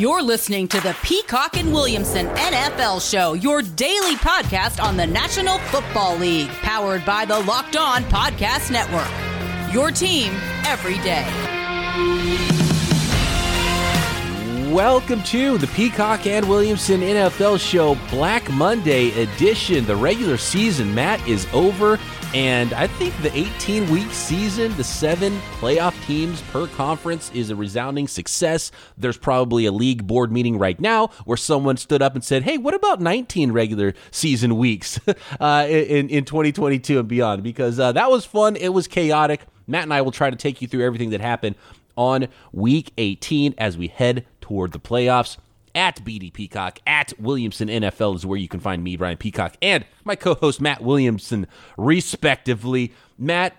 You're listening to the Peacock and Williamson NFL Show, your daily podcast on the National Football League, powered by the Locked On Podcast Network. Your team every day. Welcome to the Peacock and Williamson NFL Show Black Monday edition. The regular season, Matt, is over. And I think the 18 week season, the seven playoff teams per conference, is a resounding success. There's probably a league board meeting right now where someone stood up and said, Hey, what about 19 regular season weeks uh, in, in 2022 and beyond? Because uh, that was fun. It was chaotic. Matt and I will try to take you through everything that happened on week 18 as we head toward the playoffs. At BD Peacock, at Williamson NFL is where you can find me, Brian Peacock, and my co host, Matt Williamson, respectively. Matt,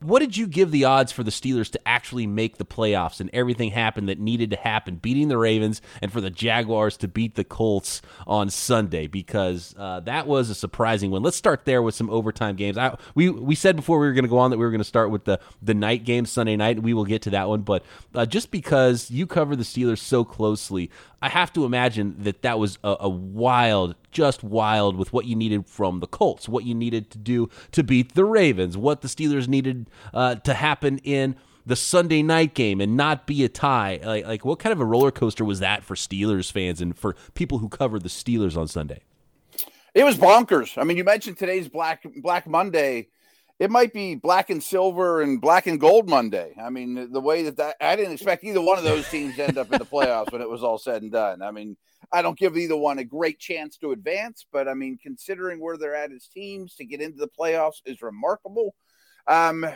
what did you give the odds for the Steelers to actually make the playoffs and everything happened that needed to happen, beating the Ravens and for the Jaguars to beat the Colts on Sunday? Because uh, that was a surprising one. Let's start there with some overtime games. I, we we said before we were going to go on that we were going to start with the the night game Sunday night. We will get to that one, but uh, just because you cover the Steelers so closely, I have to imagine that that was a, a, wild, just wild with what you needed from the Colts, what you needed to do to beat the Ravens, what the Steelers needed uh, to happen in the Sunday night game and not be a tie. Like, like, what kind of a roller coaster was that for Steelers fans and for people who covered the Steelers on Sunday? It was bonkers. I mean, you mentioned today's Black Black Monday it might be black and silver and black and gold Monday. I mean, the way that, that I didn't expect either one of those teams to end up in the playoffs when it was all said and done. I mean, I don't give either one a great chance to advance, but I mean, considering where they're at as teams to get into the playoffs is remarkable. Um,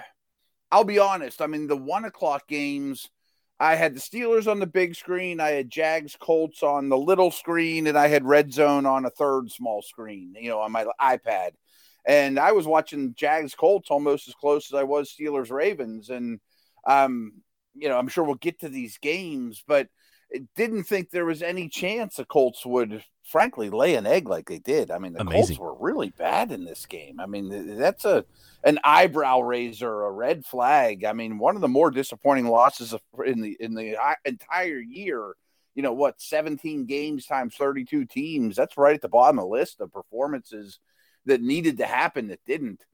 I'll be honest. I mean, the one o'clock games, I had the Steelers on the big screen, I had Jags Colts on the little screen, and I had Red Zone on a third small screen, you know, on my iPad. And I was watching Jags Colts almost as close as I was Steelers Ravens. And, um, you know, I'm sure we'll get to these games, but didn't think there was any chance the Colts would, frankly, lay an egg like they did. I mean, the Amazing. Colts were really bad in this game. I mean, that's a an eyebrow raiser, a red flag. I mean, one of the more disappointing losses in the in the entire year. You know what? 17 games times 32 teams. That's right at the bottom of the list of performances that needed to happen that didn't.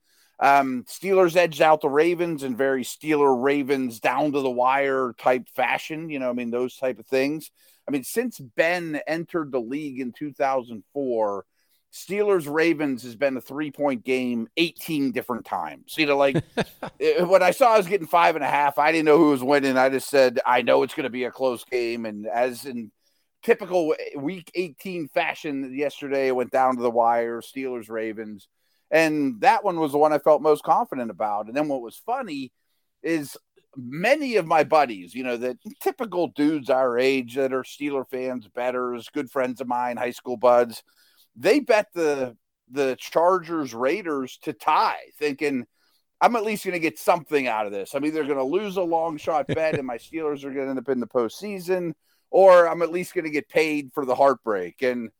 Um, Steelers edged out the Ravens in very Steeler Ravens down to the wire type fashion. You know, I mean, those type of things. I mean, since Ben entered the league in 2004, Steelers Ravens has been a three point game 18 different times. You know, like when I saw I was getting five and a half, I didn't know who was winning. I just said, I know it's going to be a close game. And as in typical week 18 fashion yesterday. It went down to the wire, Steelers, Ravens. And that one was the one I felt most confident about. And then what was funny is many of my buddies, you know, the typical dudes our age that are Steeler fans, betters, good friends of mine, high school buds, they bet the the Chargers Raiders to tie, thinking I'm at least going to get something out of this. I'm either going to lose a long shot bet and my Steelers are going to end up in the postseason, or I'm at least going to get paid for the heartbreak. And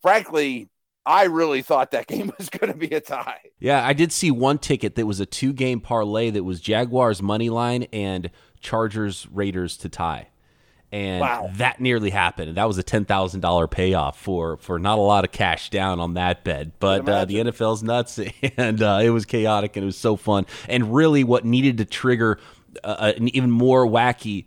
frankly, I really thought that game was going to be a tie. Yeah, I did see one ticket that was a two game parlay that was Jaguars money line and Chargers Raiders to tie. And wow. that nearly happened. And That was a ten thousand dollar payoff for for not a lot of cash down on that bet. But uh, the NFL's nuts, and uh, it was chaotic, and it was so fun. And really, what needed to trigger uh, an even more wacky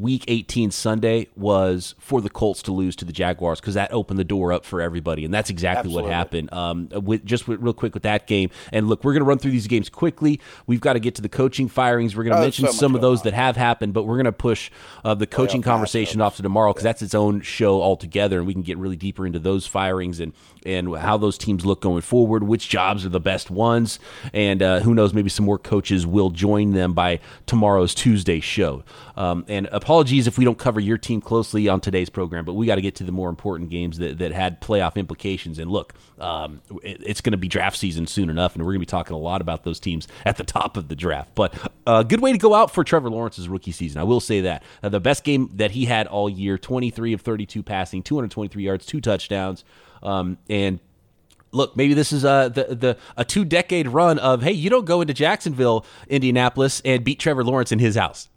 week 18 Sunday was for the Colts to lose to the Jaguars because that opened the door up for everybody. And that's exactly Absolutely. what happened. Um, with, just with, real quick with that game. And look, we're going to run through these games quickly. We've got to get to the coaching firings. We're going to oh, mention so some of those on. that have happened, but we're going to push uh, the coaching conversation off to tomorrow because that's its own show altogether. And we can get really deeper into those firings and, and how those teams look going forward, which jobs are the best ones. And uh, who knows, maybe some more coaches will join them by tomorrow's Tuesday show. Um, and apologies if we don't cover your team closely on today's program, but we got to get to the more important games that, that had playoff implications. And look, um, it, it's going to be draft season soon enough, and we're going to be talking a lot about those teams at the top of the draft. But a uh, good way to go out for Trevor Lawrence's rookie season. I will say that. Uh, the best game that he had all year 23 of 32 passing, 223 yards, two touchdowns. Um, and look, maybe this is a the, the a two decade run of hey, you don't go into Jacksonville, Indianapolis, and beat Trevor Lawrence in his house.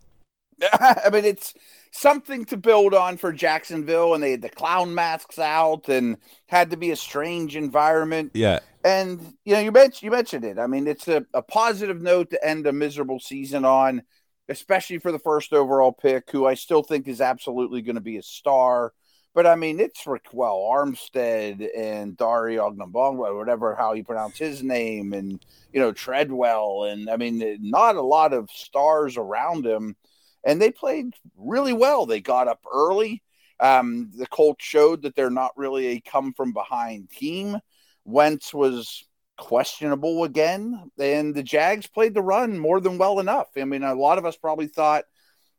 I mean, it's something to build on for Jacksonville, and they had the clown masks out, and had to be a strange environment. Yeah, and you know, you mentioned you mentioned it. I mean, it's a, a positive note to end a miserable season on, especially for the first overall pick, who I still think is absolutely going to be a star. But I mean, it's Ryquell Armstead and Dario Ogunbowale, whatever how you pronounce his name, and you know Treadwell, and I mean, not a lot of stars around him and they played really well. They got up early. Um, the Colts showed that they're not really a come from behind team. Wentz was questionable again, and the Jags played the run more than well enough. I mean, a lot of us probably thought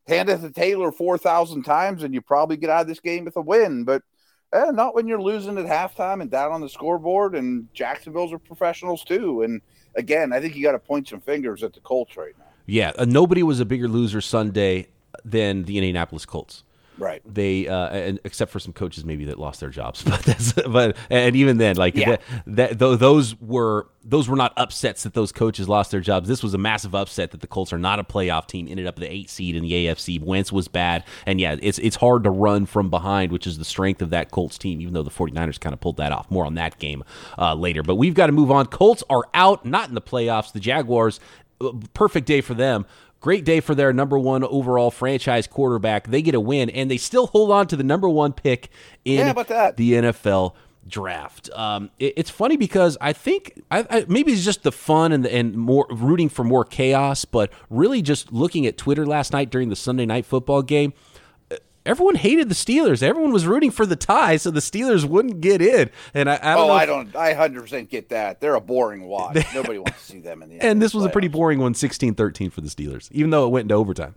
hand it to Taylor 4,000 times and you probably get out of this game with a win, but eh, not when you're losing at halftime and down on the scoreboard. And Jacksonville's are professionals too. And again, I think you got to point some fingers at the Colts right now. Yeah, uh, nobody was a bigger loser Sunday than the Indianapolis Colts. Right. They, uh, and except for some coaches maybe that lost their jobs, but that's, but and even then, like Yeah. that, that, those were those were not upsets that those coaches lost their jobs. This was a massive upset that the Colts are not a playoff team. Ended up the eight seed in the AFC. Wentz was bad, and yeah, it's it's hard to run from behind, which is the strength of that Colts team. Even though the 49ers kind of pulled that off. More on that game uh, later. But we've got to move on. Colts are out, not in the playoffs. The Jaguars, perfect day for them. Great day for their number one overall franchise quarterback. They get a win, and they still hold on to the number one pick in Yeah, the NFL draft. Um, it- it's funny because I think I, I, maybe it's just the fun and and more rooting for more chaos, but really just looking at Twitter last night during the Sunday night football game. Everyone hated the Steelers. Everyone was rooting for the tie, so the Steelers wouldn't get in. And I, I don't Oh. I don't. I hundred percent get that. They're a boring watch. Nobody wants to see them in the. And this was a pretty boring one, 16-13 for the Steelers, even though it went into overtime.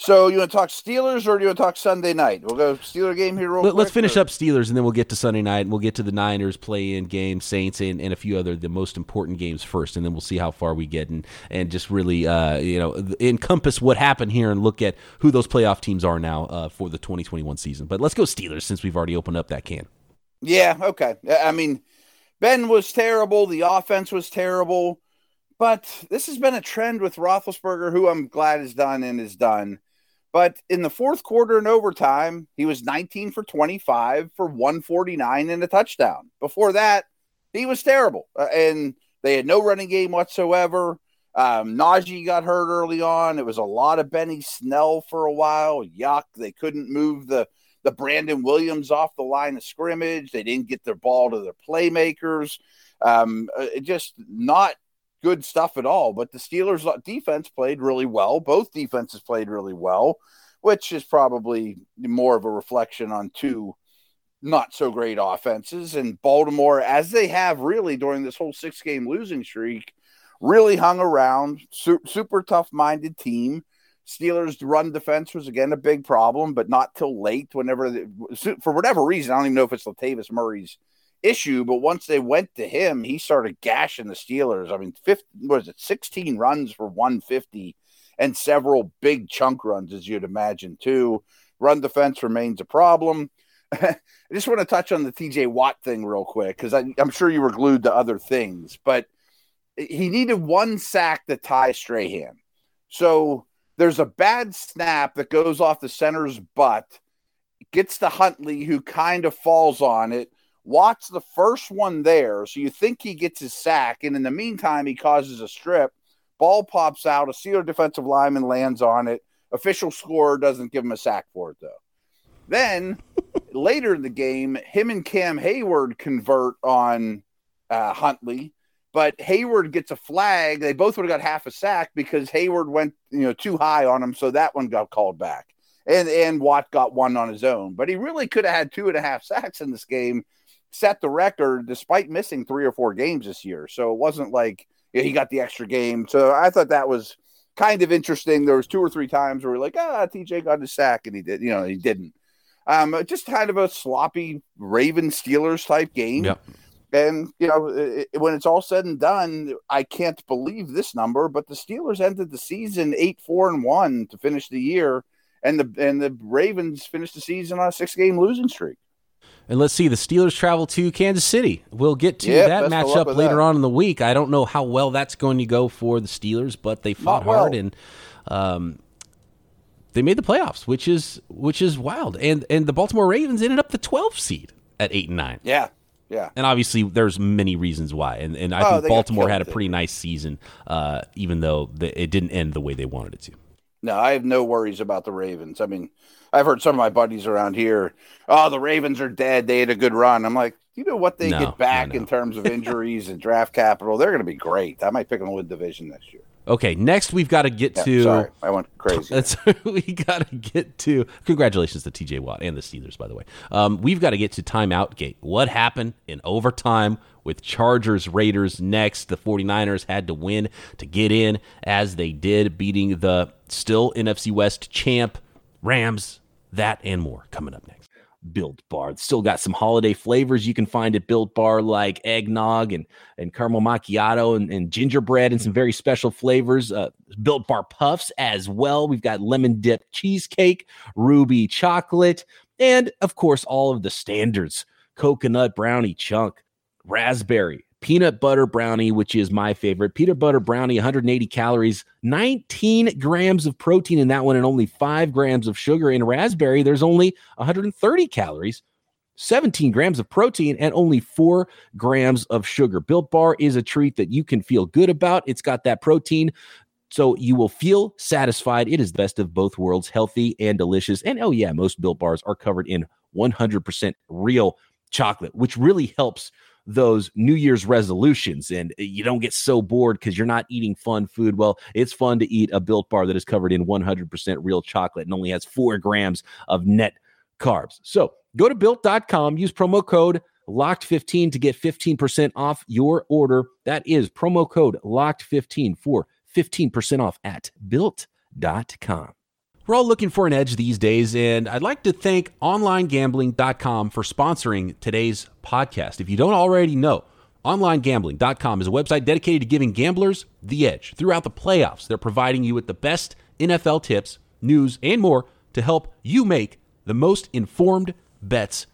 So you want to talk Steelers or do you want to talk Sunday night? We'll go Steeler game here real Let, quick. us finish or- up Steelers, and then we'll get to Sunday night, and we'll get to the Niners play-in game, Saints, and, and a few other the most important games first, and then we'll see how far we get, and and just really uh, you know encompass what happened here, and look at who those playoff teams are now uh, for the 2021 season. But let's go Steelers since we've already opened up that can. Yeah. Okay. I mean, Ben was terrible. The offense was terrible, but this has been a trend with Roethlisberger, who I'm glad is done and is done. But in the fourth quarter and overtime, he was 19 for 25 for 149 and a touchdown. Before that, he was terrible. Uh, and they had no running game whatsoever. Um, Najee got hurt early on. It was a lot of Benny Snell for a while. Yuck. They couldn't move the, the Brandon Williams off the line of scrimmage. They didn't get their ball to their playmakers. Um, uh, just not good stuff at all. But the Steelers' defense played really well. Both defenses played really well, which is probably more of a reflection on two not so great offenses. And Baltimore, as they have really during this whole six game losing streak, really hung around. Su- super tough minded team. Steelers' run defense was again a big problem, but not till late. Whenever, for whatever reason, I don't even know if it's Latavius Murray's issue, but once they went to him, he started gashing the Steelers. I mean, 50, was it 16 runs for 150 and several big chunk runs, as you'd imagine, too. Run defense remains a problem. I just want to touch on the TJ Watt thing real quick because I'm sure you were glued to other things, but he needed one sack to tie Strahan. So there's a bad snap that goes off the center's butt, gets to Huntley, who kind of falls on it. Watt's the first one there, so you think he gets his sack, and in the meantime, he causes a strip. Ball pops out, a Steeler defensive lineman lands on it. Official scorer doesn't give him a sack for it, though. Then later in the game, him and Cam Heyward convert on uh, Huntley, but Heyward gets a flag. They both would have got half a sack because Heyward went, you know, too high on him, so that one got called back. And and Watt got one on his own, but he really could have had two and a half sacks in this game, set the record despite missing three or four games this year. So it wasn't like he got the extra game. So I thought that was kind of interesting. There was two or three times where we're like, ah, TJ got his sack, and he did, you know, he didn't. Um, just kind of a sloppy Raven Steelers type game. Yep. And you know, it, when it's all said and done, I can't believe this number, but the Steelers ended the season eight four and one to finish the year, and the and the Ravens finished the season on a six game losing streak. And let's see, the Steelers travel to Kansas City. We'll get to Yeah, that best of luck matchup later that. on in the week. I don't know how well that's going to go for the Steelers, but they fought well. hard and um, they made the playoffs, which is which is wild. And and the Baltimore Ravens ended up the 12th seed at eight and nine. Yeah, yeah. And obviously, there's many reasons why. And and I Oh, think Baltimore had a pretty nice season, uh, even though the, it didn't end the way they wanted it to. No, I have no worries about the Ravens. I mean, I've heard some of my buddies around here, oh, the Ravens are dead. They had a good run. I'm like, you know what they No, get back in terms of injuries and draft capital? They're going to be great. I might pick them to win division next year. Okay, next we've got to get Yeah, to. sorry, I went crazy. That's we got to get to. Congratulations to TJ Watt and the Steelers, by the way. Um, we've got to get to timeout gate. What happened in overtime with Chargers Raiders next? The 49ers had to win to get in, as they did, beating the still NFC West champ Rams. That and more coming up next. Built Bar. Still got some holiday flavors you can find at Built Bar, like eggnog and, and caramel macchiato and, and gingerbread and some very special flavors. Uh, Built Bar Puffs as well. We've got lemon dip cheesecake, ruby chocolate, and of course, all of the standards coconut brownie chunk, raspberry, peanut butter brownie, which is my favorite. Peanut butter brownie, 180 calories, 19 grams of protein in that one, and only five grams of sugar. In raspberry, there's only 130 calories. 17 grams of protein and only four grams of sugar. Built Bar is a treat that you can feel good about. It's got that protein, so you will feel satisfied. It is the best of both worlds, healthy and delicious. And oh, yeah, most Built Bars are covered in 100% real chocolate, which really helps those New Year's resolutions. And eh, you don't get so bored because you're not eating fun food. Well, it's fun to eat a Built Bar that is covered in 100% real chocolate and only has four grams of net carbs. So go to built.com, use promo code locked15 to get 15% off your order. That is promo code locked15 for 15% off at built.com. We're all looking for an edge these days, and I'd like to thank onlinegambling.com for sponsoring today's podcast. If you don't already know, onlinegambling.com is a website dedicated to giving gamblers the edge. Throughout the playoffs, they're providing you with the best NFL tips, news, and more to help you make the most informed bets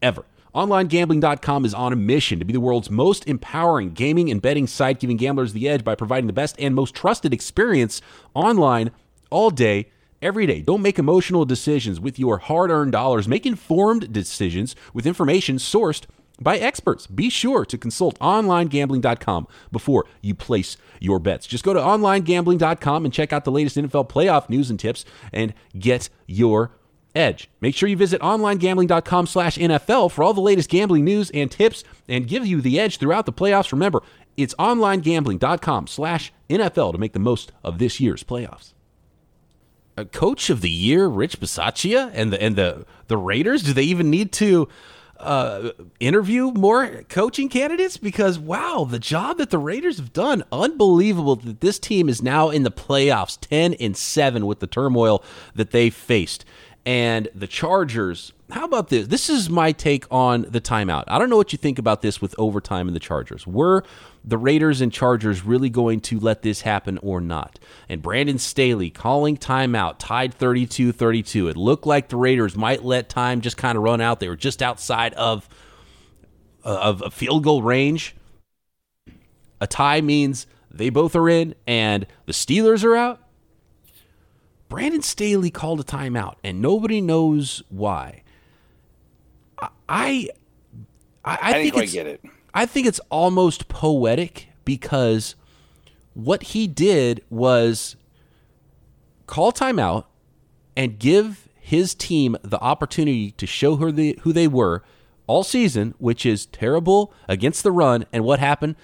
ever. OnlineGambling.com is on a mission to be the world's most empowering gaming and betting site, giving gamblers the edge by providing the best and most trusted experience online all day, every day. Don't make emotional decisions with your hard earned dollars. Make informed decisions with information sourced by experts. Be sure to consult onlinegambling.com before you place your bets. Just go to onlinegambling.com and check out the latest NFL playoff news and tips and get your edge. Make sure you visit onlinegambling.com slash NFL for all the latest gambling news and tips and give you the edge throughout the playoffs. Remember, it's onlinegambling.com slash NFL to make the most of this year's playoffs. A coach of the year, Rich Bisaccia, and the and the the Raiders, do they even need to uh, interview more coaching candidates? Because wow, the job that the Raiders have done, unbelievable that this team is now in the playoffs, ten and seven with the turmoil that they faced and the Chargers. How about this? This is my take on the timeout. I don't know what you think about this with overtime and the Chargers. Were the Raiders and Chargers really going to let this happen or not? And Brandon Staley calling timeout, tied 32 32. It looked like the Raiders might let time just kind of run out. They were just outside of, uh, of a field goal range. A tie means they both are in and the Steelers are out. Brandon Staley called a timeout, and nobody knows why. I I, I, I, think it's get it. I think it's almost poetic because what he did was call timeout and give his team the opportunity to show her the, who they were all season, which is terrible against the run. And what happened?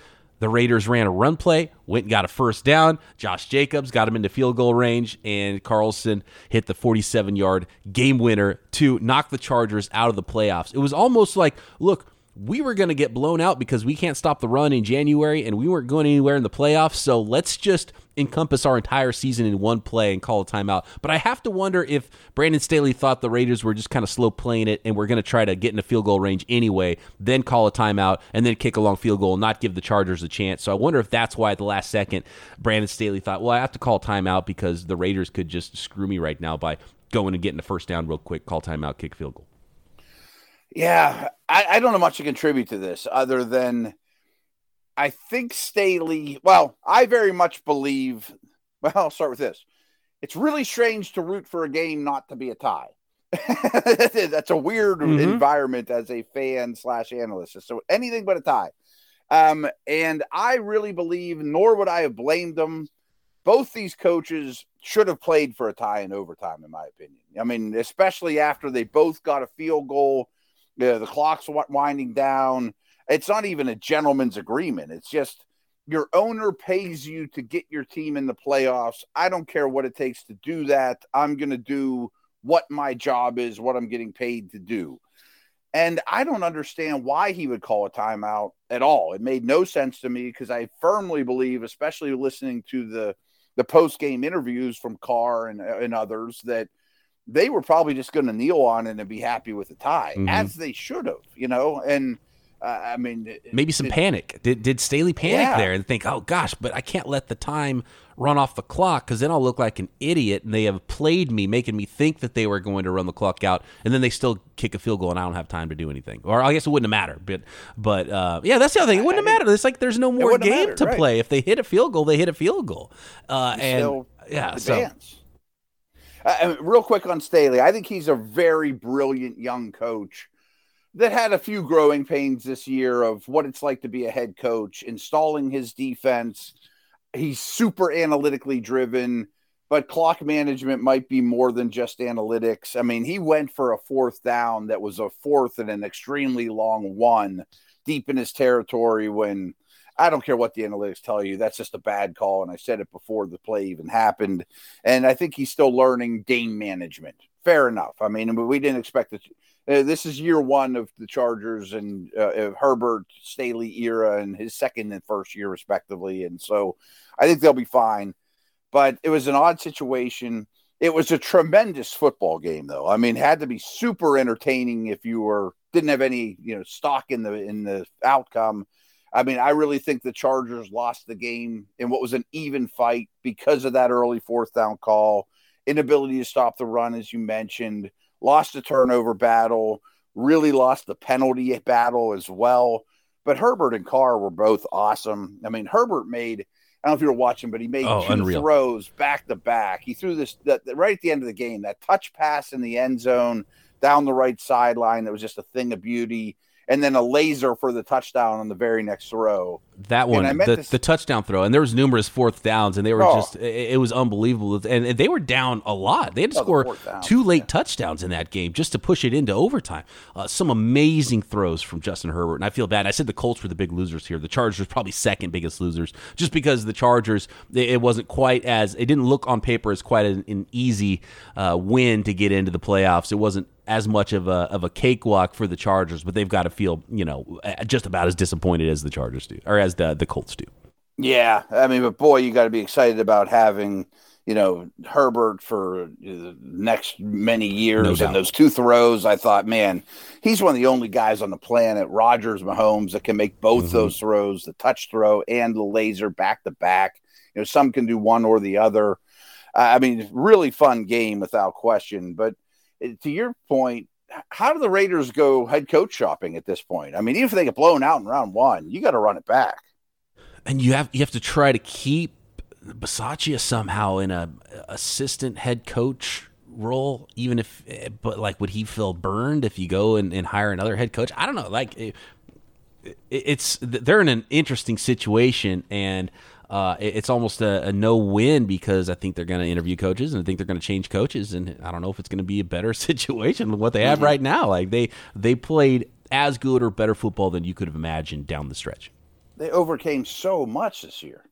The Raiders ran a run play, went and got a first down. Josh Jacobs got him into field goal range, and Carlson hit the 47 yard game winner to knock the Chargers out of the playoffs. It was almost like, look, we were going to get blown out because we can't stop the run in January and we weren't going anywhere in the playoffs. So let's just encompass our entire season in one play and call a timeout. But I have to wonder if Brandon Staley thought the Raiders were just kind of slow playing it and we're going to try to get in a field goal range anyway, then call a timeout and then kick a long field goal and not give the Chargers a chance. So I wonder if that's why at the last second Brandon Staley thought, well, I have to call timeout because the Raiders could just screw me right now by going and getting a first down real quick, call timeout, kick field goal. Yeah, I, I don't know much to contribute to this other than I think Staley. Well, I very much believe. Well, I'll start with this. it's really strange to root for a game not to be a tie. That's a weird mm-hmm. environment as a fan slash analyst. So anything but a tie. Um, and I really believe, nor would I have blamed them. Both these coaches should have played for a tie in overtime, in my opinion. I mean, especially after they both got a field goal, uh, the clock's winding down. It's not even a gentleman's agreement. It's just your owner pays you to get your team in the playoffs. I don't care what it takes to do that. I'm going to do what my job is, what I'm getting paid to do. And I don't understand why he would call a timeout at all. It made no sense to me because I firmly believe, especially listening to the the post game interviews from Carr and, and others, that they were probably just going to kneel on it and be happy with the tie, mm-hmm. as they should have, you know. And uh, I mean, maybe some it, panic. Did did Staley panic yeah. there and think, oh gosh, but I can't let the time run off the clock because then I'll look like an idiot, and they have played me, making me think that they were going to run the clock out, and then they still kick a field goal, and I don't have time to do anything. Or I guess it wouldn't matter, but but uh, yeah, that's the other thing. It wouldn't have mattered. It's like there's no more game mattered, to right. play. If they hit a field goal, they hit a field goal, uh, and yeah, advance. so. Uh, real quick on Staley, I think he's a very brilliant young coach that had a few growing pains this year of what it's like to be a head coach, installing his defense. He's super analytically driven, but clock management might be more than just analytics. I mean, he went for a fourth down that was a fourth and an extremely long one deep in his territory when I don't care what the analytics tell you. That's just a bad call. And I said it before the play even happened. And I think he's still learning game management. Fair enough. I mean, we didn't expect it this is year one of the Chargers and uh, Herbert Staley era and his second and first year respectively, and so I think they'll be fine. But it was an odd situation. It was a tremendous football game, though. I mean, had to be super entertaining if you were didn't have any you know stock in the in the outcome. I mean, I really think the Chargers lost the game in what was an even fight because of that early fourth down call, inability to stop the run, as you mentioned lost the turnover battle, really lost the penalty battle as well. But Herbert and Carr were both awesome. I mean, Herbert made I don't know if you were watching, but he made oh, two unreal. throws back to back. He threw this that, right at the end of the game, that touch pass in the end zone down the right sideline that was just a thing of beauty and then a laser for the touchdown on the very next throw. That one, the, to... the, touchdown throw, and there was numerous fourth downs, and they were oh. just it, it, was unbelievable, and, and, they were down a lot. They had to oh, score two late yeah. touchdowns in that game just to push it into overtime. Uh, some amazing throws from Justin Herbert, and I feel bad. I said the Colts were the big losers here. The Chargers probably second biggest losers, just because the Chargers it wasn't quite as it didn't look on paper as quite an, an easy uh, win to get into the playoffs. It wasn't as much of a of a cakewalk for the Chargers, but they've got to feel you know just about as disappointed as the Chargers do, or as the the Colts do. Yeah, I mean, but boy, you got to be excited about having you know Herbert for the next many years no and those two throws. I thought, man, he's one of the only guys on the planet, Rodgers, Mahomes, that can make both mm-hmm. those throws, the touch throw and the laser back to back. You know, some can do one or the other. Uh, I mean, really fun game without question, but to your point, how do the Raiders go head coach shopping at this point? I mean, even if they get blown out in round one, you got to run it back. And you have you have to try to keep Bisaccia somehow in a assistant head coach role, even if, but like, would he feel burned if you go and, and hire another head coach? I don't know. Like, it, it's they're in an interesting situation, and uh, it's almost a, a, no win because I think they're going to interview coaches and I think they're going to change coaches, and I don't know if it's going to be a better situation than what they have mm-hmm. right now. Like they they played as good or better football than you could have imagined down the stretch. They overcame so much this year.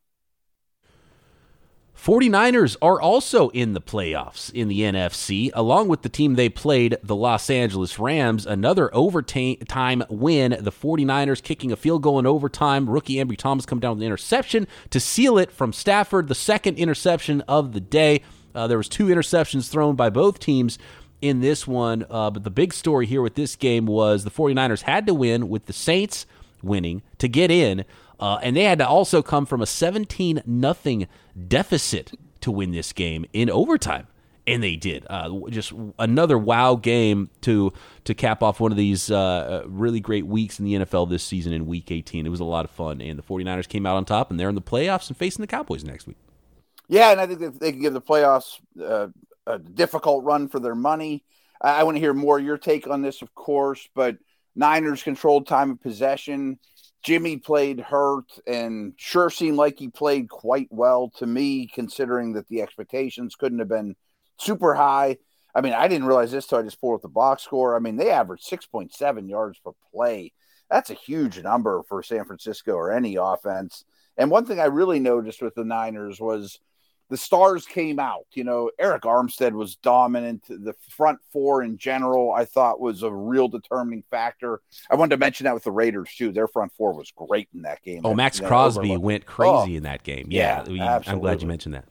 49ers are also in the playoffs in the NFC, along with the team they played, the Los Angeles Rams. Another overtime win. The 49ers kicking a field goal in overtime. Rookie Ambry Thomas come down with an interception to seal it from Stafford, the second interception of the day. Uh, there was two interceptions thrown by both teams in this one, uh, but the big story here with this game was the 49ers had to win with the Saints winning to get in. Uh, and they had to also come from a 17 nothing deficit to win this game in overtime. And they did. Uh, just another wow game to to cap off one of these uh, uh really great weeks in the NFL this season in Week 18. It was a lot of fun, and the 49ers came out on top, and they're in the playoffs and facing the Cowboys next week. Yeah, and I think that they can give the playoffs uh, a difficult run for their money. I, I want to hear more your take on this, of course, but Niners controlled time of possession. Jimmy played hurt and sure seemed like he played quite well to me, considering that the expectations couldn't have been super high. I mean, I didn't realize this till I just pulled up the box score. I mean, they averaged 6.7 yards per play. That's a huge number for San Francisco or any offense. And one thing I really noticed with the Niners was the stars came out. You know, Arik Armstead was dominant. The front four in general, I thought, was a real determining factor. I wanted to mention that with the Raiders too. Their front four was great in that game. Oh, Maxx Crosby went crazy oh, in that game. Yeah, yeah I'm glad you mentioned that.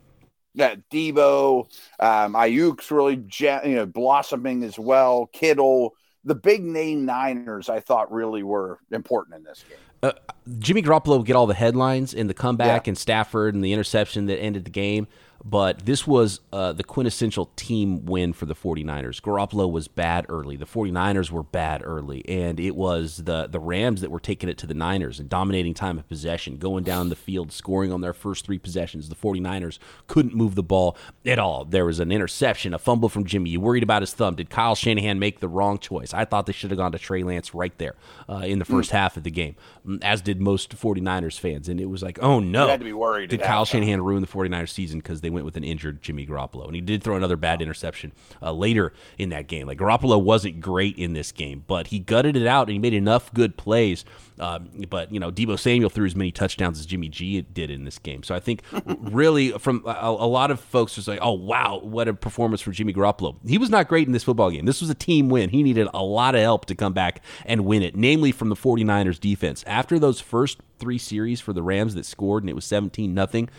Yeah, Deebo, um, Aiyuk's really you know blossoming as well. Kittle, the big name Niners, I thought really were important in this game. Uh, Jimmy Garoppolo get all the headlines and the comeback yeah. and Stafford and the interception that ended the game but this was uh, the quintessential team win for the 49ers. Garoppolo was bad early. The 49ers were bad early, and it was the, the Rams that were taking it to the Niners and dominating time of possession, going down the field, scoring on their first three possessions. The 49ers couldn't move the ball at all. There was an interception, a fumble from Jimmy. You worried about his thumb. Did Kyle Shanahan make the wrong choice? I thought they should have gone to Trey Lance right there uh, in the first mm. half of the game, mm, as did most 49ers fans. And it was like, oh no. You had to be worried. Did Kyle Shanahan ruin the 49ers season because they went with an injured Jimmy Garoppolo. And he did throw another bad interception uh, later in that game. Like Garoppolo wasn't great in this game, but he gutted it out and he made enough good plays. Um, but you know, Deebo Samuel threw as many touchdowns as Jimmy G did in this game. So I think really, from a, a lot of folks was like, "Oh wow, what a performance for Jimmy Garoppolo." He was not great in this football game. This was a team win. He needed a lot of help to come back and win it, namely from the 49ers defense. After those first three series for the Rams that scored and it was 17 nothing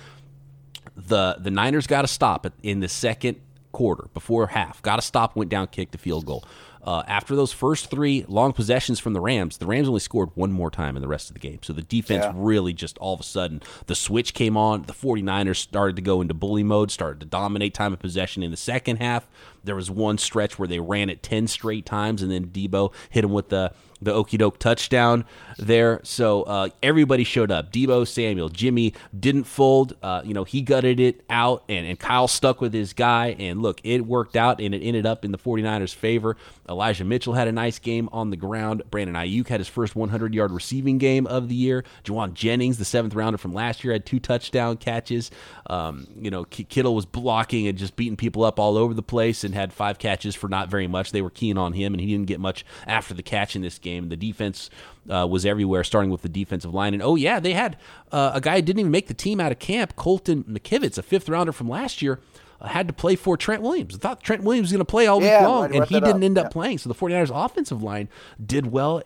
the the Niners got to stop in the second quarter before half. Got to stop, went down, kicked the field goal. Uh, after those first three long possessions from the Rams, the Rams only scored one more time in the rest of the game. So the defense yeah. really just all of a sudden, the switch came on. The 49ers started to go into bully mode, started to dominate time of possession in the second half. There was one stretch where they ran it 10 straight times, and then Deebo hit him with the the okey doke touchdown there. So uh, everybody showed up. Deebo Samuel, Jimmy didn't fold. Uh, you know, he gutted it out, and, and Kyle stuck with his guy. And look, it worked out, and it ended up in the 49ers' favor. Elijah Mitchell had a nice game on the ground. Brandon Aiyuk had his first 100 yard receiving game of the year. Jauan Jennings, the seventh rounder from last year, had two touchdown catches. Um, you know, Kittle was blocking and just beating people up all over the place and had five catches for not very much. They were keen on him, and he didn't get much after the catch in this game. The defense uh, was everywhere, starting with the defensive line. And oh, yeah, they had uh, a guy who didn't even make the team out of camp, Colton McKivitz, a fifth rounder from last year. Uh, had to play for Trent Williams. I thought Trent Williams was going to play all yeah, week long, and he didn't up. end up yeah. playing. So the 49ers offensive line did well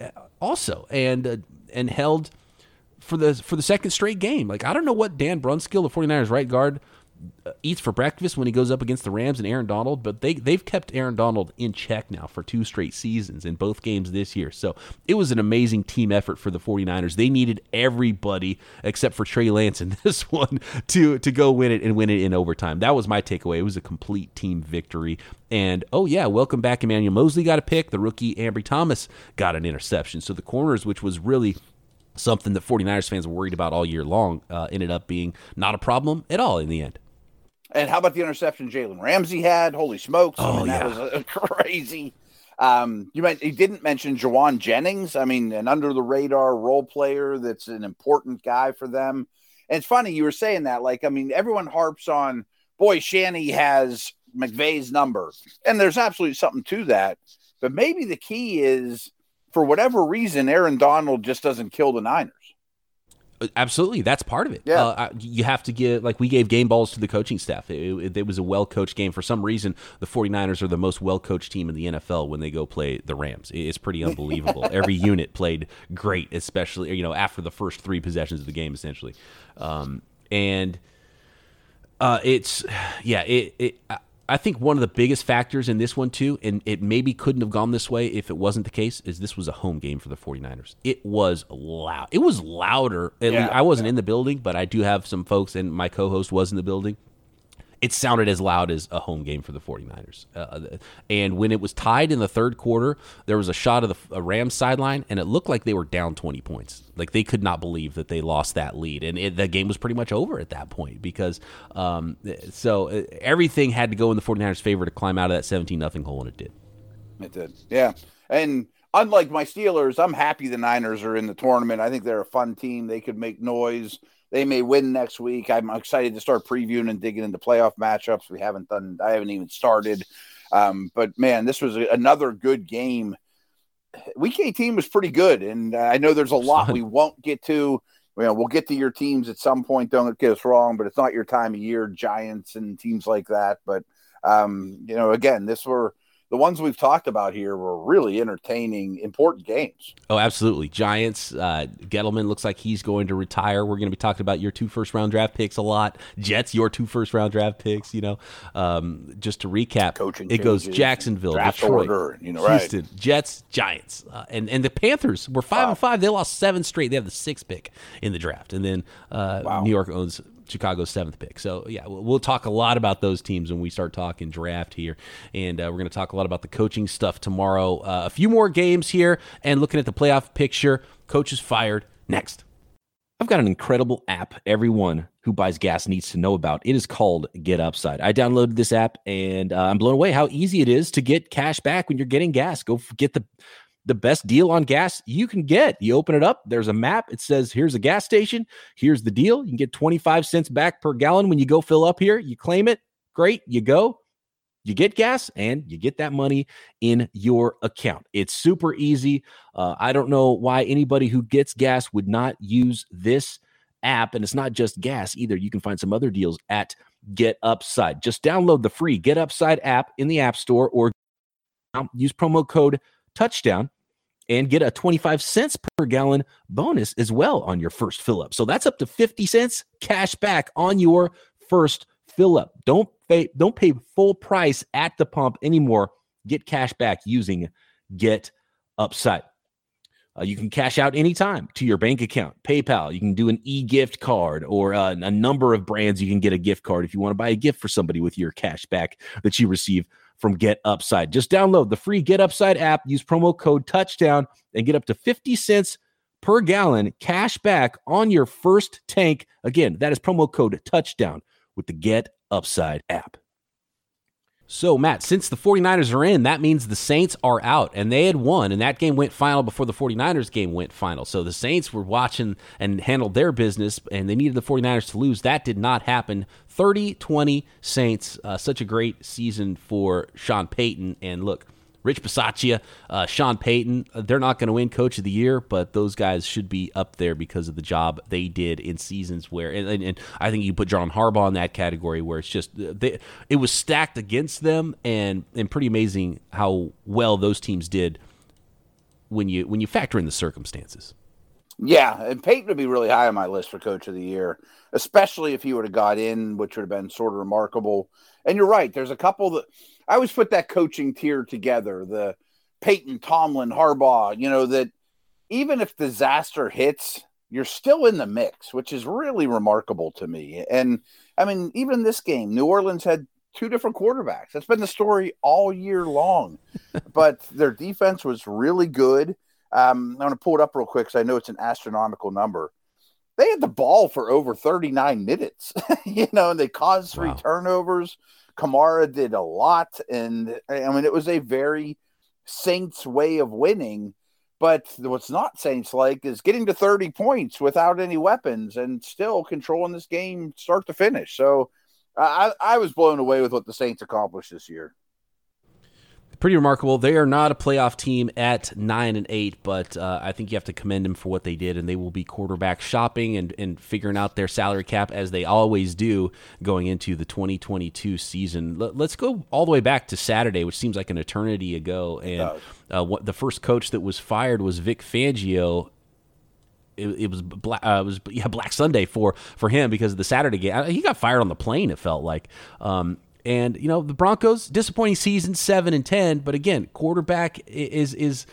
uh, also and uh, and held for the for the second straight game. Like I don't know what Dan Brunskill, the 49ers right guard, uh, eats for breakfast when he goes up against the Rams and Aaron Donald, but they they've kept Aaron Donald in check now for two straight seasons in both games this year. So it was an amazing team effort for the 49ers. They needed everybody except for Trey Lance in this one to to go win it and win it in overtime. That was my takeaway. It was a complete team victory. And oh yeah, welcome back Emmanuel Moseley got a pick. The rookie Ambry Thomas got an interception. So the corners, which was really something that 49ers fans were worried about all year long, uh, ended up being not a problem at all in the end. And how about the interception Jalen Ramsey had? Holy smokes! Oh I mean, yeah, that was uh, crazy. Um, you meant he didn't mention Jauan Jennings. I mean, an under the radar role player that's an important guy for them. And it's funny you were saying that. Like, I mean, everyone harps on boy Shanny has McVay's number, and there's absolutely something to that. But maybe the key is for whatever reason, Aaron Donald just doesn't kill the Niners. Absolutely, that's part of it. Yeah, uh, you have to give like we gave game balls to the coaching staff. It, it, it was a well coached game. For some reason, the 49ers are the most well coached team in the NFL when they go play the Rams. It's pretty unbelievable. Every unit played great, especially you know after the first three possessions of the game, essentially. Um, and uh, it's yeah, it, it I think one of the biggest factors in this one too, and it maybe couldn't have gone this way if it wasn't the case, is this was a home game for the 49ers. It was loud. It was louder. Yeah, I wasn't yeah. in the building, but I do have some folks, and my co-host was in the building. It sounded as loud as a home game for the 49ers. Uh, and when it was tied in the third quarter, there was a shot of the Rams sideline, and it looked like they were down 20 points. Like they could not believe that they lost that lead. And it, the game was pretty much over at that point because um, so uh, everything had to go in the 49ers' favor to climb out of that 17 nothing hole, and it did. It did. Yeah. And unlike my Steelers, I'm happy the Niners are in the tournament. I think they're a fun team. They could make noise. They may win next week. I'm excited to start previewing and digging into playoff matchups. We haven't done. I haven't even started. Um, but man, this was another good game. Week 18 was pretty good, and I know there's a lot we won't get to. You know, we'll get to your teams at some point. Don't get us wrong, but it's not your time of year, Giants and teams like that. But um, you know, again, this were the ones we've talked about here were really entertaining, important games. Oh, absolutely. Giants, uh, Gettleman looks like he's going to retire. We're going to be talking about your two first round draft picks a lot. Jets, your two first round draft picks. You know, um, just to recap, Coaching it goes Jacksonville, Detroit, order, you know, Houston, right. Jets, Giants, uh, and and the Panthers were five wow. and five. They lost seven straight. They have the sixth pick in the draft, and then uh, wow. New York owns Chicago's seventh pick. So yeah, we'll, talk a lot about those teams when we start talking draft here, and uh, we're going to talk a lot about the coaching stuff tomorrow. Uh, a few more games here, and looking at the playoff picture. Coaches fired next. I've got an incredible app everyone who buys gas needs to know about. It is called Get Upside. I downloaded this app and uh, I'm blown away how easy it is to get cash back when you're getting gas. Go get the the best deal on gas you can get. You open it up, there's a map. It says, here's a gas station. Here's the deal. You can get 25 cents back per gallon when you go fill up here. You claim it. Great. You go. You get gas and you get that money in your account. It's super easy. Uh, I don't know why anybody who gets gas would not use this app. And it's not just gas either. You can find some other deals at Get Upside. Just download the free Get Upside app in the App Store or use promo code touchdown and get a 25 cents per gallon bonus as well on your first fill up. So that's up to 50 cents cash back on your first fill up. Don't pay don't pay full price at the pump anymore. Get cash back using Get Upside. Uh, you can cash out anytime to your bank account, PayPal. You can do an e gift card or uh, a number of brands. You can get a gift card if you want to buy a gift for somebody with your cash back that you receive from Get Upside. Just download the free Get Upside app, use promo code touchdown, and get up to 50 cents per gallon cash back on your first tank. Again, that is promo code touchdown with the Get Upside app. So, Matt, since the 49ers are in, that means the Saints are out, and they had won, and that game went final before the 49ers game went final. So the Saints were watching and handled their business, and they needed the 49ers to lose. That did not happen. 30 20 Saints. Uh, such a great season for Sean Payton. And look, Rich Bisaccia, uh, Sean Payton, uh, they're not going to win Coach of the Year, but those guys should be up there because of the job they did in seasons where, and, and, and I think you put John Harbaugh in that category where it's just uh, they, it was stacked against them, and and pretty amazing how well those teams did when you when you factor in the circumstances. Yeah, and Payton would be really high on my list for Coach of the Year, especially if he would have got in, which would have been sort of remarkable. And you're right. There's a couple that I always put that coaching tier together the Payton, Tomlin, Harbaugh, you know, that even if disaster hits, you're still in the mix, which is really remarkable to me. And I mean, even this game, New Orleans had two different quarterbacks. That's been the story all year long. but their defense was really good. Um, I'm going to pull it up real quick because I know it's an astronomical number. They had the ball for over 39 minutes, you know, and they caused three wow. turnovers. Kamara did a lot, and I mean it was a very Saints way of winning. But what's not Saints like is getting to 30 points without any weapons and still controlling this game start to finish. So I, I was blown away with what the Saints accomplished this year pretty remarkable. They are not a playoff team at nine and eight, but uh, I think you have to commend them for what they did, and they will be quarterback shopping and, and figuring out their salary cap as they always do going into the 2022 season. Let, us go all the way back to Saturday, which seems like an eternity ago, and uh, what the first coach that was fired was Vic Fangio. It, it, was black. Uh, it was yeah Black Sunday for for him because of the Saturday game. He got fired on the plane. It felt like, um, and you know the Broncos disappointing season seven and ten, but again quarterback is is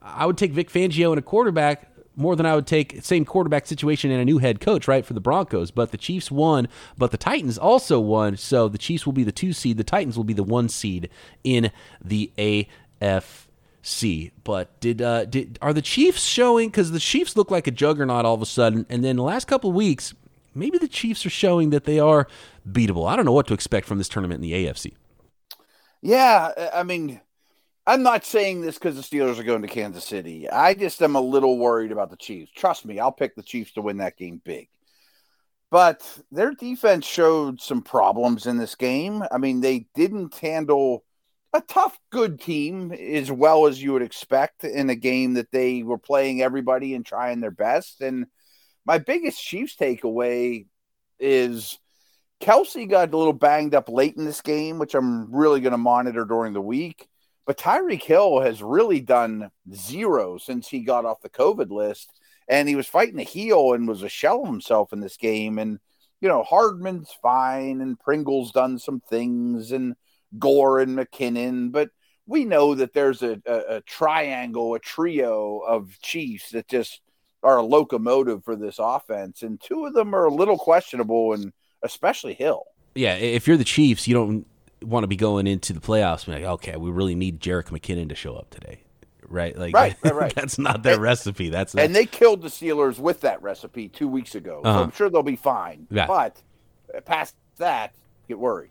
I would take Vic Fangio and a quarterback more than I would take same quarterback situation and a new head coach, right, for the Broncos. But the Chiefs won, but the Titans also won. So the Chiefs will be the two seed. The Titans will be the one seed in the AFC. But did uh, did are the Chiefs showing? Because the Chiefs look like a juggernaut all of a sudden, and then the last couple weeks, maybe the Chiefs are showing that they are beatable. I don't know what to expect from this tournament in the AFC. Yeah, I mean I'm not saying this because the Steelers are going to Kansas City. I just am a little worried about the Chiefs. Trust me, I'll pick the Chiefs to win that game big. But their defense showed some problems in this game. I mean, they didn't handle a tough, good team as well as you would expect in a game that they were playing everybody and trying their best. And my biggest Chiefs takeaway is Kelce got a little banged up late in this game, which I'm really going to monitor during the week. But Tyreek Hill has really done zero since he got off the COVID list. And he was fighting a heel and was a shell of himself in this game. And, you know, Hardman's fine and Pringle's done some things and Gore and McKinnon. But we know that there's a, a, a triangle, a trio of Chiefs that just are a locomotive for this offense. And two of them are a little questionable, and especially Hill. Yeah, if you're the Chiefs, you don't want to be going into the playoffs like, okay, we really need Jerick McKinnon to show up today. Right, like right, right, right. that's not their and, recipe. That's, that's and they killed the Steelers with that recipe two weeks ago. Uh-huh. So I'm sure they'll be fine. Yeah. But past that, get worried.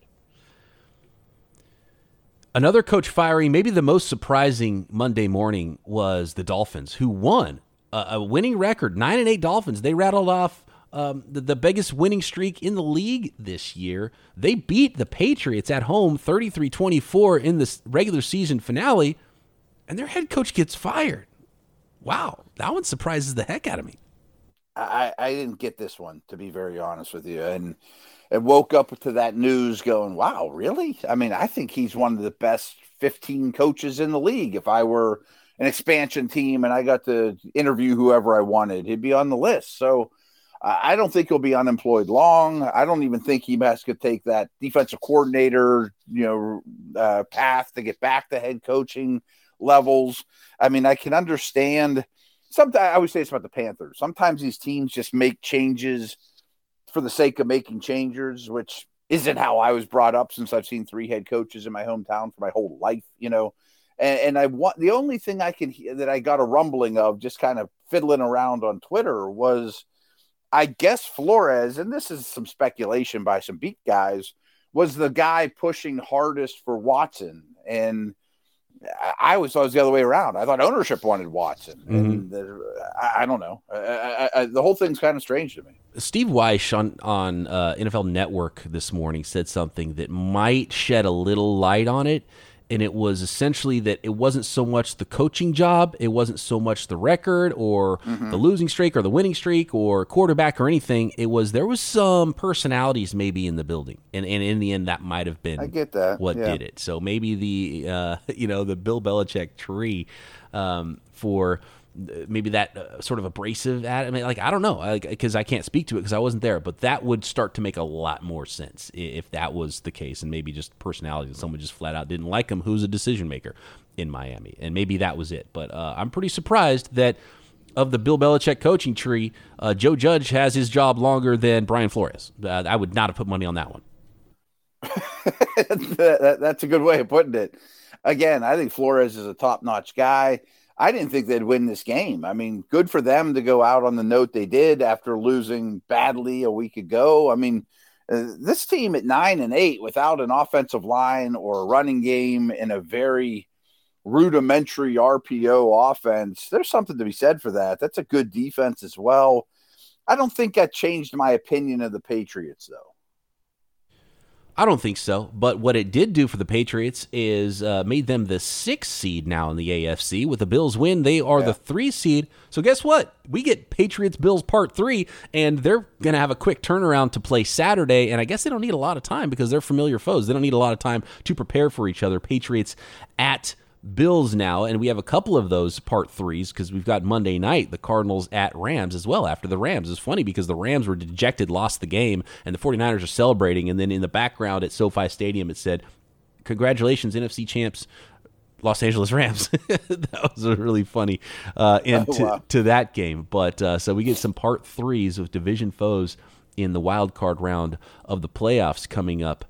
Another coach firing, maybe the most surprising Monday morning was the Dolphins, who won a, a winning record, nine and eight Dolphins. They rattled off um, the, the biggest winning streak in the league this year. They beat the Patriots at home 33 24 in the regular season finale, and their head coach gets fired. Wow, that one surprises the heck out of me. I, I didn't get this one, to be very honest with you. And and woke up to that news going, wow, really? I mean, I think he's one of the best 15 coaches in the league. If I were an expansion team and I got to interview whoever I wanted, he'd be on the list. So I don't think he'll be unemployed long. I don't even think he has to take that defensive coordinator, you know, uh, path to get back to head coaching levels. I mean, I can understand. Sometimes I always say it's about the Panthers. Sometimes these teams just make changes for the sake of making changes, which isn't how I was brought up. Since I've seen three head coaches in my hometown for my whole life, you know. And, and I want the only thing I can hear that I got a rumbling of just kind of fiddling around on Twitter was I guess Flores, and this is some speculation by some beat guys, was the guy pushing hardest for Watson. And I always thought it was the other way around. I thought ownership wanted Watson. Mm-hmm. And the, I, I, don't know. I, I, the whole thing's kind of strange to me. Steve Wyche on, on uh, NFL Network this morning said something that might shed a little light on it and it was essentially that it wasn't so much the coaching job, it wasn't so much the record or mm-hmm. the losing streak or the winning streak or quarterback or anything. It was there was some personalities maybe in the building, and, and in the end, that might have been I get that what yeah. did it. So maybe the uh, you know the Bill Belichick tree um, for maybe that uh, sort of abrasive at I mean like I don't know because I, I, can't speak to it because I wasn't there but that would start to make a lot more sense if that was the case and maybe just personality and someone just flat out didn't like him who's a decision maker in Miami and maybe that was it. But uh, I'm pretty surprised that of the Bill Belichick coaching tree uh, Joe Judge has his job longer than Brian Flores. Uh, I would not have put money on that one. That, that's a good way of putting it. Again I think Flores is a top notch guy I didn't think they'd win this game. I mean, good for them to go out on the note they did after losing badly a week ago. I mean, uh, this team at nine and eight without an offensive line or a running game in a very rudimentary RPO offense, there's something to be said for that. That's a good defense as well. I don't think that changed my opinion of the Patriots, though. I don't think so. But what it did do for the Patriots is uh, made them the sixth seed now in the AFC. With the Bills win, they are yeah. the three seed. So guess what? We get Patriots Bills part three, and they're going to have a quick turnaround to play Saturday. And I guess they don't need a lot of time because they're familiar foes. They don't need a lot of time to prepare for each other. Patriots at Bills now, and we have a couple of those part threes because we've got Monday night, the Cardinals at Rams as well. After the Rams, it's funny because the Rams were dejected, lost the game, and the 49ers are celebrating. And then in the background at SoFi Stadium, it said, Congratulations, NFC champs. Los Angeles Rams. that was a really funny uh, end oh, wow. to, to, that game. But uh, so we get some part threes of division foes in the wild card round of the playoffs coming up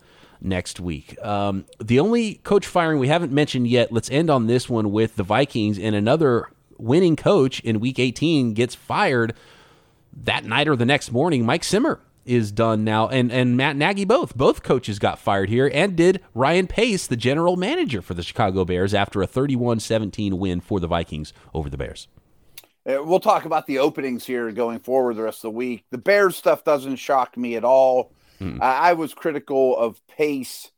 next week. Um, the only coach firing we haven't mentioned yet, let's end on this one with the Vikings and another winning coach in week 18 gets fired that night or the next morning. Mike Zimmer is done now, and and Matt Nagy both both coaches got fired here, and did Ryan Pace, the general manager for the Chicago Bears, after a 31-17 win for the Vikings over the Bears. Uh, we'll talk about the openings here going forward the rest of the week. The Bears stuff doesn't shock me at all. Hmm. I was critical of Pace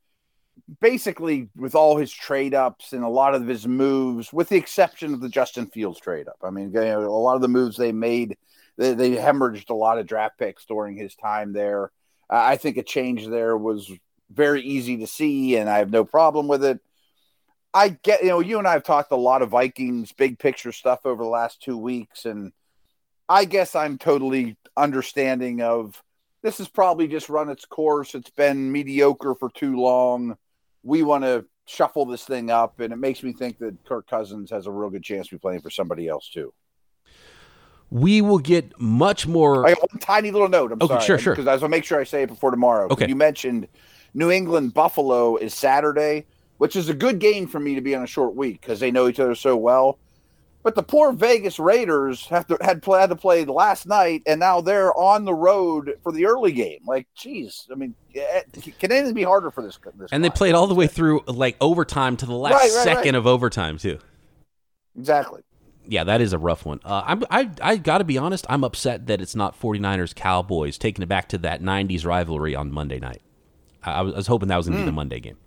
basically with all his trade ups and a lot of his moves, with the exception of the Justin Fields trade up. I mean, you know, a lot of the moves they made they, they hemorrhaged a lot of draft picks during his time there. Uh, I think a change there was very easy to see, and I have no problem with it. I get, you know, you and I have talked a lot of Vikings big picture stuff over the last two weeks, and I guess I'm totally understanding of this has probably just run its course. It's been mediocre for too long. We want to shuffle this thing up, and it makes me think that Kirk Cousins has a real good chance to be playing for somebody else too we will get much more. I got one tiny little note. I'm okay, sorry, sure, sure. Because I want to make sure I say it before tomorrow. Okay. You mentioned New England Buffalo is Saturday, which is a good game for me to be on a short week because they know each other so well. But the poor Vegas Raiders have to had had to play last night, and now they're on the road for the early game. Like, geez, I mean, eh, can anything be harder for this? this and they played all the way through like overtime to the last right, right, second right. of overtime too. Exactly yeah, that is a rough one. Uh, I'm, I I got to be honest. I'm upset that it's not 49ers Cowboys taking it back to that 90s rivalry on Monday night. I, I was, hoping that was going to mm. be the hmm. Monday game,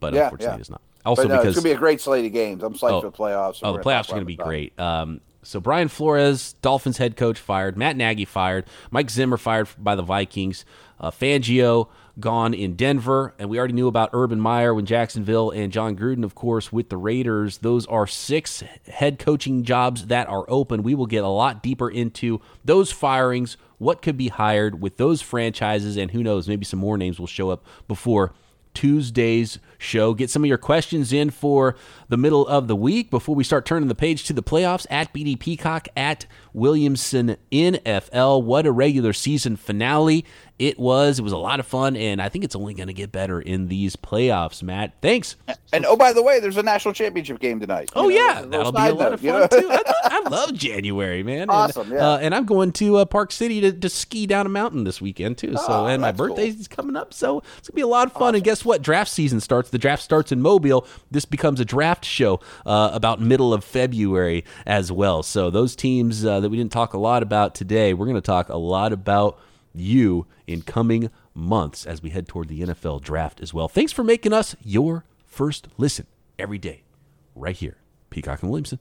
but yeah, unfortunately yeah. it's not. Also, but, because it's to be a great slate of games. I'm psyched oh, for the playoffs. Oh, the playoffs are going to be great. Um, so Brian Flores, Dolphins head coach, fired. Matt Nagy fired. Mike Zimmer fired by the Vikings. Uh, Fangio gone in Denver, and we already knew about Urban Meyer when Jacksonville and Jon Gruden, of course, with the Raiders. Those are six head coaching jobs that are open. We will get a lot deeper into those firings, what could be hired with those franchises, and who knows, maybe some more names will show up before Tuesday's show. Get some of your questions in for the middle of the week before we start turning the page to the playoffs at BD Peacock at Williamson NFL. What a regular season finale it was. It was a lot of fun, and I think it's only going to get better in these playoffs, Matt. Thanks. And oh, by the way, there's a national championship game tonight. Oh, know, yeah. That'll be a lot of fun, too. I, I, love January, man. Awesome, and, yeah. Uh, and I'm going to uh, Park City to, to ski down a mountain this weekend, too. So, oh, and my birthday cool. is coming up, so it's going to be a lot of fun. Awesome. And guess what? Draft season starts. The draft starts in Mobile. This becomes a draft show uh, about middle of February as well. So, those teams uh, that we didn't talk a lot about today, we're going to talk a lot about you in coming months as we head toward the NFL draft as well. Thanks for making us your first listen every day, right here, Peacock and Williamson.